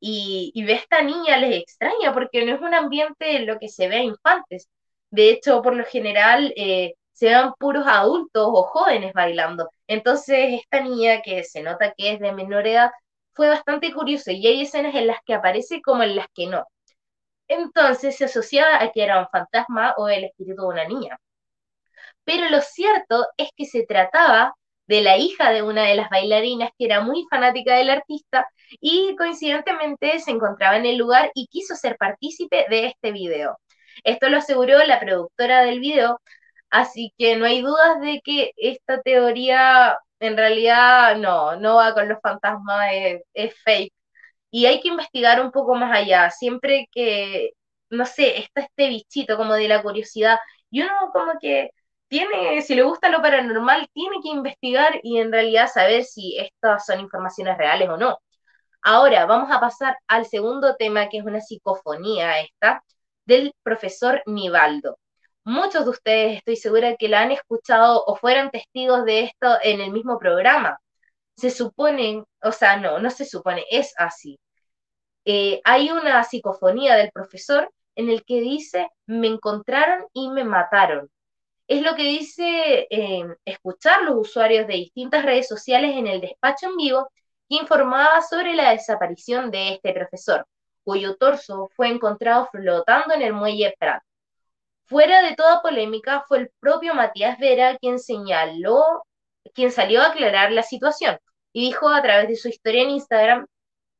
y, ve a esta niña les extraña porque no es un ambiente en lo que se ve a infantes. De hecho, por lo general eh, se ven puros adultos o jóvenes bailando. Entonces esta niña que se nota que es de menor edad fue bastante curioso y hay escenas en las que aparece como en las que no. Entonces se asociaba a que era un fantasma o el espíritu de una niña. Pero lo cierto es que se trataba de la hija de una de las bailarinas que era muy fanática del artista y coincidentemente se encontraba en el lugar y quiso ser partícipe de este video. Esto lo aseguró la productora del video, así que no hay dudas de que esta teoría en realidad no, no va con los fantasmas, es, fake. Y hay que investigar un poco más allá, siempre que, no sé, está este bichito como de la curiosidad y uno como que tiene, si le gusta lo paranormal, tiene que investigar y en realidad saber si estas son informaciones reales o no. Ahora vamos a pasar al segundo tema, que es una psicofonía esta, del profesor Nivaldo. Muchos de ustedes estoy segura que la han escuchado o fueron testigos de esto en el mismo programa. se supone, o sea, no, no se supone, es así. Eh, hay una psicofonía del profesor en el que dice, me encontraron y me mataron. Es lo que dice eh, escuchar los usuarios de distintas redes sociales en el despacho en vivo que informaba sobre la desaparición de este profesor, cuyo torso fue encontrado flotando en el muelle Prat. Fuera de toda polémica, fue el propio Matías Vera quien señaló, quien salió a aclarar la situación y dijo a través de su historia en Instagram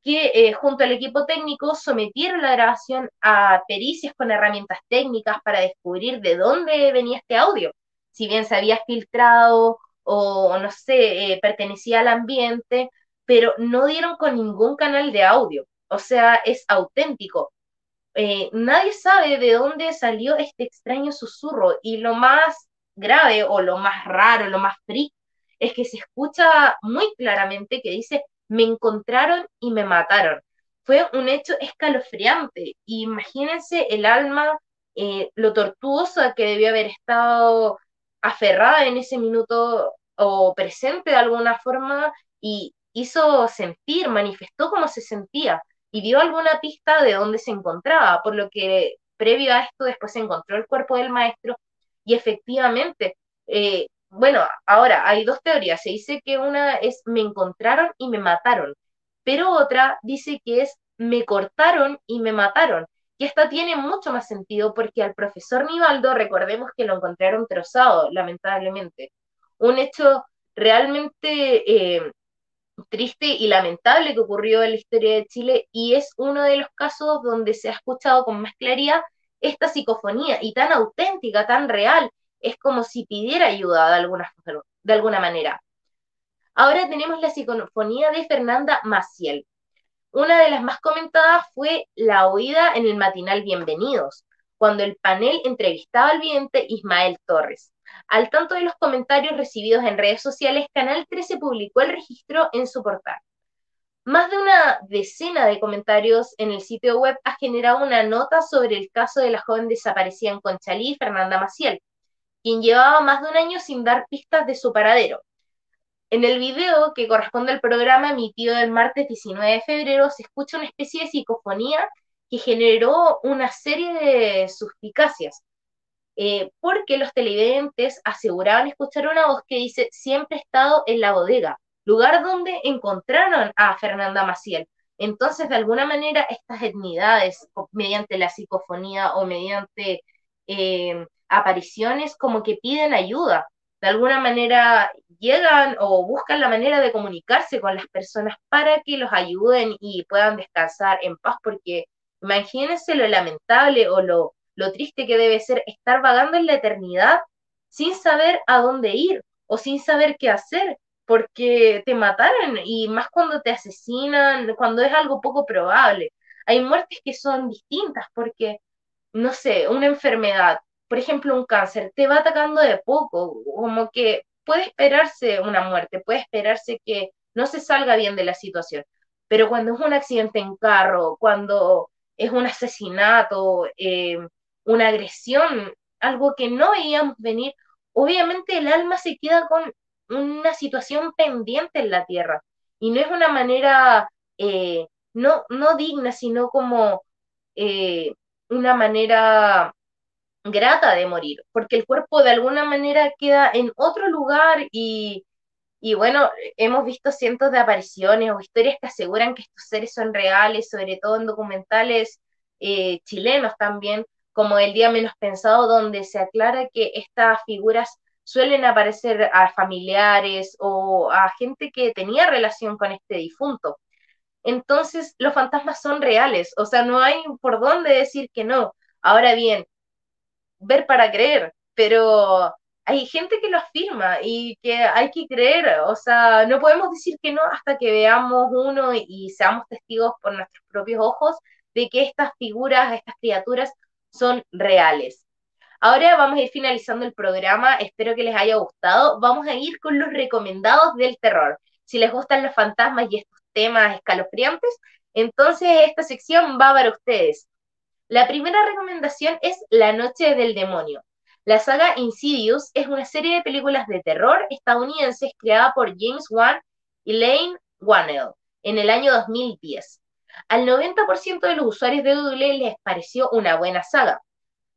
que eh, junto al equipo técnico sometieron la grabación a pericias con herramientas técnicas para descubrir de dónde venía este audio, si bien se había filtrado o no sé, eh, pertenecía al ambiente, pero no dieron con ningún canal de audio, o sea, es auténtico. Eh, nadie sabe de dónde salió este extraño susurro y lo más grave o lo más raro, lo más freak, es que se escucha muy claramente que dice, me encontraron y me mataron. Fue un hecho escalofriante. Imagínense el alma, eh, lo tortuosa que debió haber estado aferrada en ese minuto o presente de alguna forma y hizo sentir, manifestó cómo se sentía y dio alguna pista de dónde se encontraba, por lo que previo a esto después se encontró el cuerpo del maestro y efectivamente, eh, bueno, ahora hay dos teorías, se dice que una es me encontraron y me mataron, pero otra dice que es me cortaron y me mataron. Y esta tiene mucho más sentido porque al profesor Nivaldo, recordemos que lo encontraron trozado, lamentablemente. Un hecho realmente eh, triste y lamentable que ocurrió en la historia de Chile y es uno de los casos donde se ha escuchado con más claridad esta psicofonía y tan auténtica, tan real, es como si pidiera ayuda de alguna, manera. Ahora tenemos la psicofonía de Fernanda Maciel. Una de las más comentadas fue la oída en el matinal Bienvenidos, cuando el panel entrevistaba al vidente Ismael Torres. Al tanto de los comentarios recibidos en redes sociales, Canal 13 publicó el registro en su portal. Más de una decena de comentarios en el sitio web ha generado una nota sobre el caso de la joven desaparecida en Conchalí, Fernanda Maciel, llevaba más de un año sin dar pistas de su paradero. En el video que corresponde al programa emitido el martes 19 de febrero se escucha una especie de psicofonía que generó una serie de suspicacias, eh, porque los televidentes aseguraban escuchar una voz que dice siempre he estado en la bodega, lugar donde encontraron a Fernanda Maciel. Entonces, de alguna manera, estas etnidades, mediante la psicofonía o mediante eh, apariciones, como que piden ayuda. De alguna manera llegan o buscan la manera de comunicarse con las personas para que los ayuden y puedan descansar en paz, porque imagínense lo lamentable o lo lo triste que debe ser estar vagando en la eternidad sin saber a dónde ir o sin saber qué hacer, porque te mataron y más cuando te asesinan, cuando es algo poco probable. Hay muertes que son distintas porque, no sé, una enfermedad, por ejemplo, un cáncer, te va atacando de poco, como que puede esperarse una muerte, puede esperarse que no se salga bien de la situación, pero cuando es un accidente en carro, cuando es un asesinato, eh, una agresión, algo que no veíamos venir, obviamente el alma se queda con una situación pendiente en la tierra. Y no es una manera eh, no, no digna, sino como eh, una manera grata de morir, porque el cuerpo de alguna manera queda en otro lugar y, y bueno, hemos visto cientos de apariciones o historias que aseguran que estos seres son reales, sobre todo en documentales eh, chilenos también, como El Día Menos Pensado, donde se aclara que estas figuras suelen aparecer a familiares o a gente que tenía relación con este difunto. Entonces, los fantasmas son reales, o sea, no hay por dónde decir que no. Ahora bien, ver para creer, pero hay gente que lo afirma y que hay que creer, o sea, no podemos decir que no hasta que veamos uno y seamos testigos por nuestros propios ojos de que estas figuras, estas criaturas son reales. Ahora vamos a ir finalizando el programa, espero que les haya gustado. Vamos a ir con los recomendados del terror. Si les gustan los fantasmas y estos temas escalofriantes, entonces esta sección va para ustedes. La primera recomendación es La Noche del Demonio. La saga Insidious es una serie de películas de terror estadounidenses creada por James Wan Elaine Wannell en el año 2010. Al 90% de los usuarios de Google les pareció una buena saga.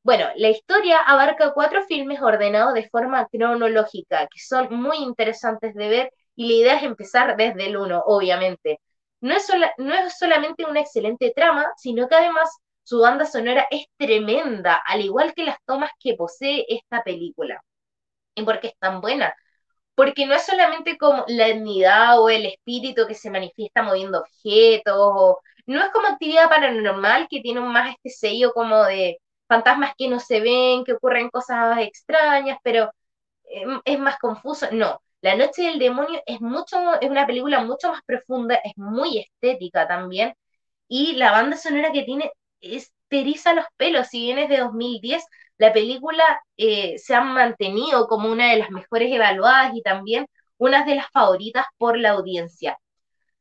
Bueno, la historia abarca cuatro filmes ordenados de forma cronológica, que son muy interesantes de ver y la idea es empezar desde el 1, obviamente. No es, no es solamente una excelente trama, sino que además su banda sonora es tremenda, al igual que las tomas que posee esta película. ¿Y por qué es tan buena? Porque no es solamente como la etnidad o el espíritu que se manifiesta moviendo objetos, no es como actividad paranormal que tiene más este sello como de fantasmas que no se ven, que ocurren cosas extrañas, pero em, es más confuso. No, La Noche del Demonio es mucho, es una película mucho más profunda, es muy estética también, y la banda sonora que tiene esteriza los pelos, si bien es de 2010, la película eh, se ha mantenido como una de las mejores evaluadas y también una de las favoritas por la audiencia.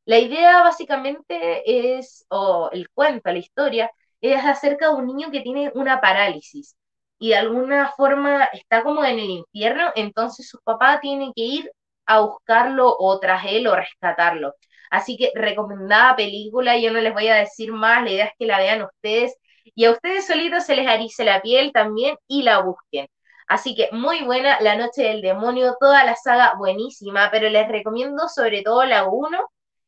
La idea básicamente es, o el cuento, la historia, es acerca de un niño que tiene una parálisis y de alguna forma está como en el infierno, entonces su papá tiene que ir a buscarlo o tras él o rescatarlo. Así que recomendada película, yo no les voy a decir más, la idea es que la vean ustedes y a ustedes solitos se les arice la piel también y la busquen. Así que muy buena La Noche del Demonio, toda la saga buenísima, pero les recomiendo sobre todo la 1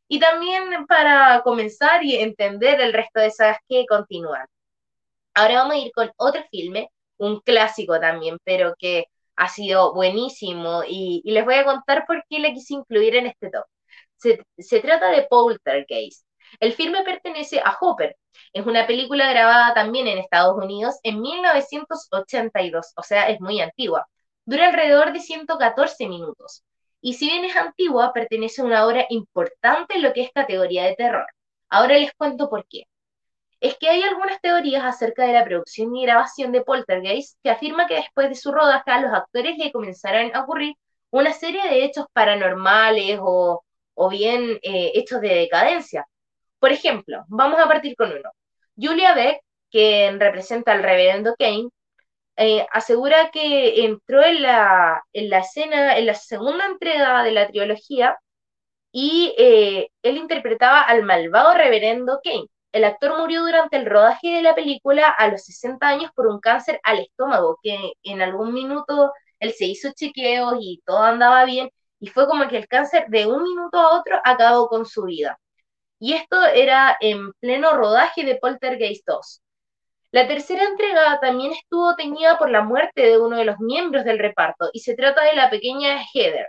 y también para comenzar y entender el resto de sagas que continúan. Ahora vamos a ir con otro filme, un clásico también, pero que ha sido buenísimo y, les voy a contar por qué le quise incluir en este top. Se, se trata de Poltergeist. El filme pertenece a Hopper, es una película grabada también en Estados Unidos en 1982, o sea, es muy antigua. Dura alrededor de 114 minutos. Y si bien es antigua, pertenece a una obra importante en lo que es categoría de terror. Ahora les cuento por qué. Es que hay algunas teorías acerca de la producción y grabación de Poltergeist que afirma que después de su rodaje a los actores le comenzarán a ocurrir una serie de hechos paranormales o, bien eh, hechos de decadencia. Por ejemplo, vamos a partir con uno. Julia Beck, quien representa al reverendo Kane, eh, asegura que entró en la, en la escena, en la segunda entrega de la trilogía, y eh, él interpretaba al malvado reverendo Kane. El actor murió durante el rodaje de la película a los 60 años por un cáncer al estómago, que en algún minuto él se hizo chequeos y todo andaba bien, y fue como que el cáncer de un minuto a otro acabó con su vida y esto era en pleno rodaje de Poltergeist 2. La tercera entrega también estuvo teñida por la muerte de uno de los miembros del reparto, y se trata de la pequeña Heather,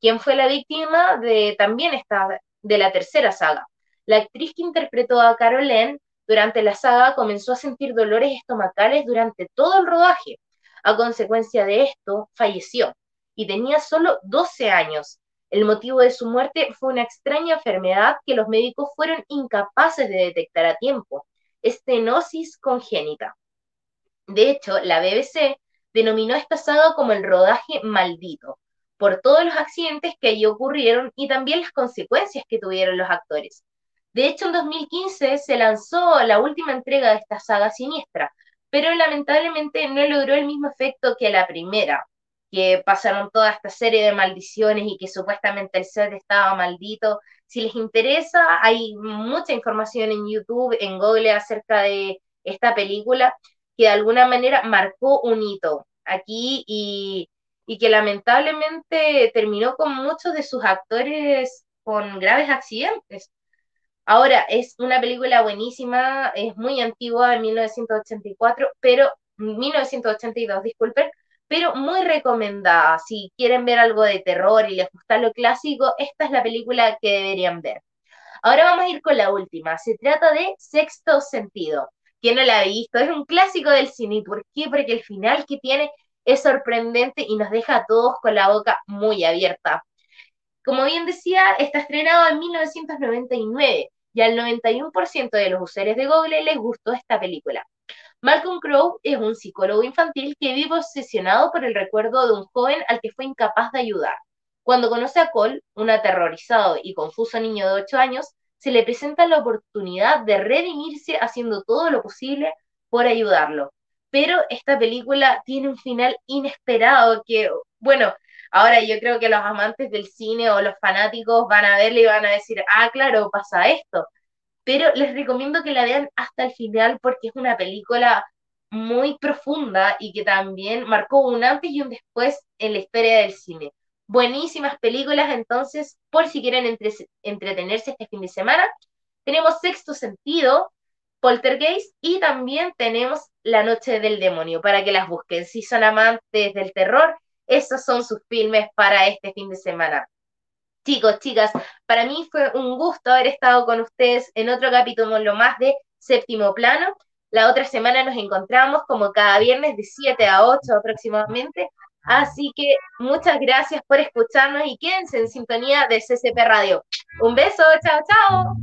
quien fue la víctima de también esta, de la tercera saga. La actriz que interpretó a Carolyn durante la saga comenzó a sentir dolores estomacales durante todo el rodaje. A consecuencia de esto, falleció y tenía solo 12 años. El motivo de su muerte fue una extraña enfermedad que los médicos fueron incapaces de detectar a tiempo, estenosis congénita. De hecho, la BBC denominó esta saga como el rodaje maldito, por todos los accidentes que allí ocurrieron y también las consecuencias que tuvieron los actores. De hecho, en 2015 se lanzó la última entrega de esta saga siniestra, pero lamentablemente no logró el mismo efecto que la primera, que pasaron toda esta serie de maldiciones y que supuestamente el set estaba maldito. Si les interesa, hay mucha información en YouTube, en Google acerca de esta película que de alguna manera marcó un hito aquí y, y que lamentablemente terminó con muchos de sus actores con graves accidentes. Ahora, es una película buenísima, es muy antigua, de 1984, pero 1982, disculpen, pero muy recomendada. Si quieren ver algo de terror y les gusta lo clásico, esta es la película que deberían ver. Ahora vamos a ir con la última. Se trata de Sexto Sentido. ¿Quién no la ha visto? Es un clásico del cine. ¿Por qué? Porque el final que tiene es sorprendente y nos deja a todos con la boca muy abierta. Como bien decía, está estrenado en 1999 y al 91% de los usuarios de Google les gustó esta película. Malcolm Crowe es un psicólogo infantil que vive obsesionado por el recuerdo de un joven al que fue incapaz de ayudar. Cuando conoce a Cole, un aterrorizado y confuso niño de 8 años, se le presenta la oportunidad de redimirse haciendo todo lo posible por ayudarlo. Pero esta película tiene un final inesperado que, bueno, Ahora yo creo que los amantes del cine o los fanáticos van a verle y van a decir, ah, claro, pasa esto. Pero les recomiendo que la vean hasta el final porque es una película muy profunda y que también marcó un antes y un después en la historia del cine. Buenísimas películas, entonces, por si quieren entretenerse este fin de semana. Tenemos Sexto Sentido, Poltergeist y también tenemos La Noche del Demonio para que las busquen. Si son amantes del terror, esos son sus filmes para este fin de semana. Chicos, chicas, para mí fue un gusto haber estado con ustedes en otro capítulo más de Séptimo Plano. La otra semana nos encontramos como cada viernes de 7 a 8 aproximadamente. Así que muchas gracias por escucharnos y quédense en sintonía de CCP Radio. Un beso, chao, chao.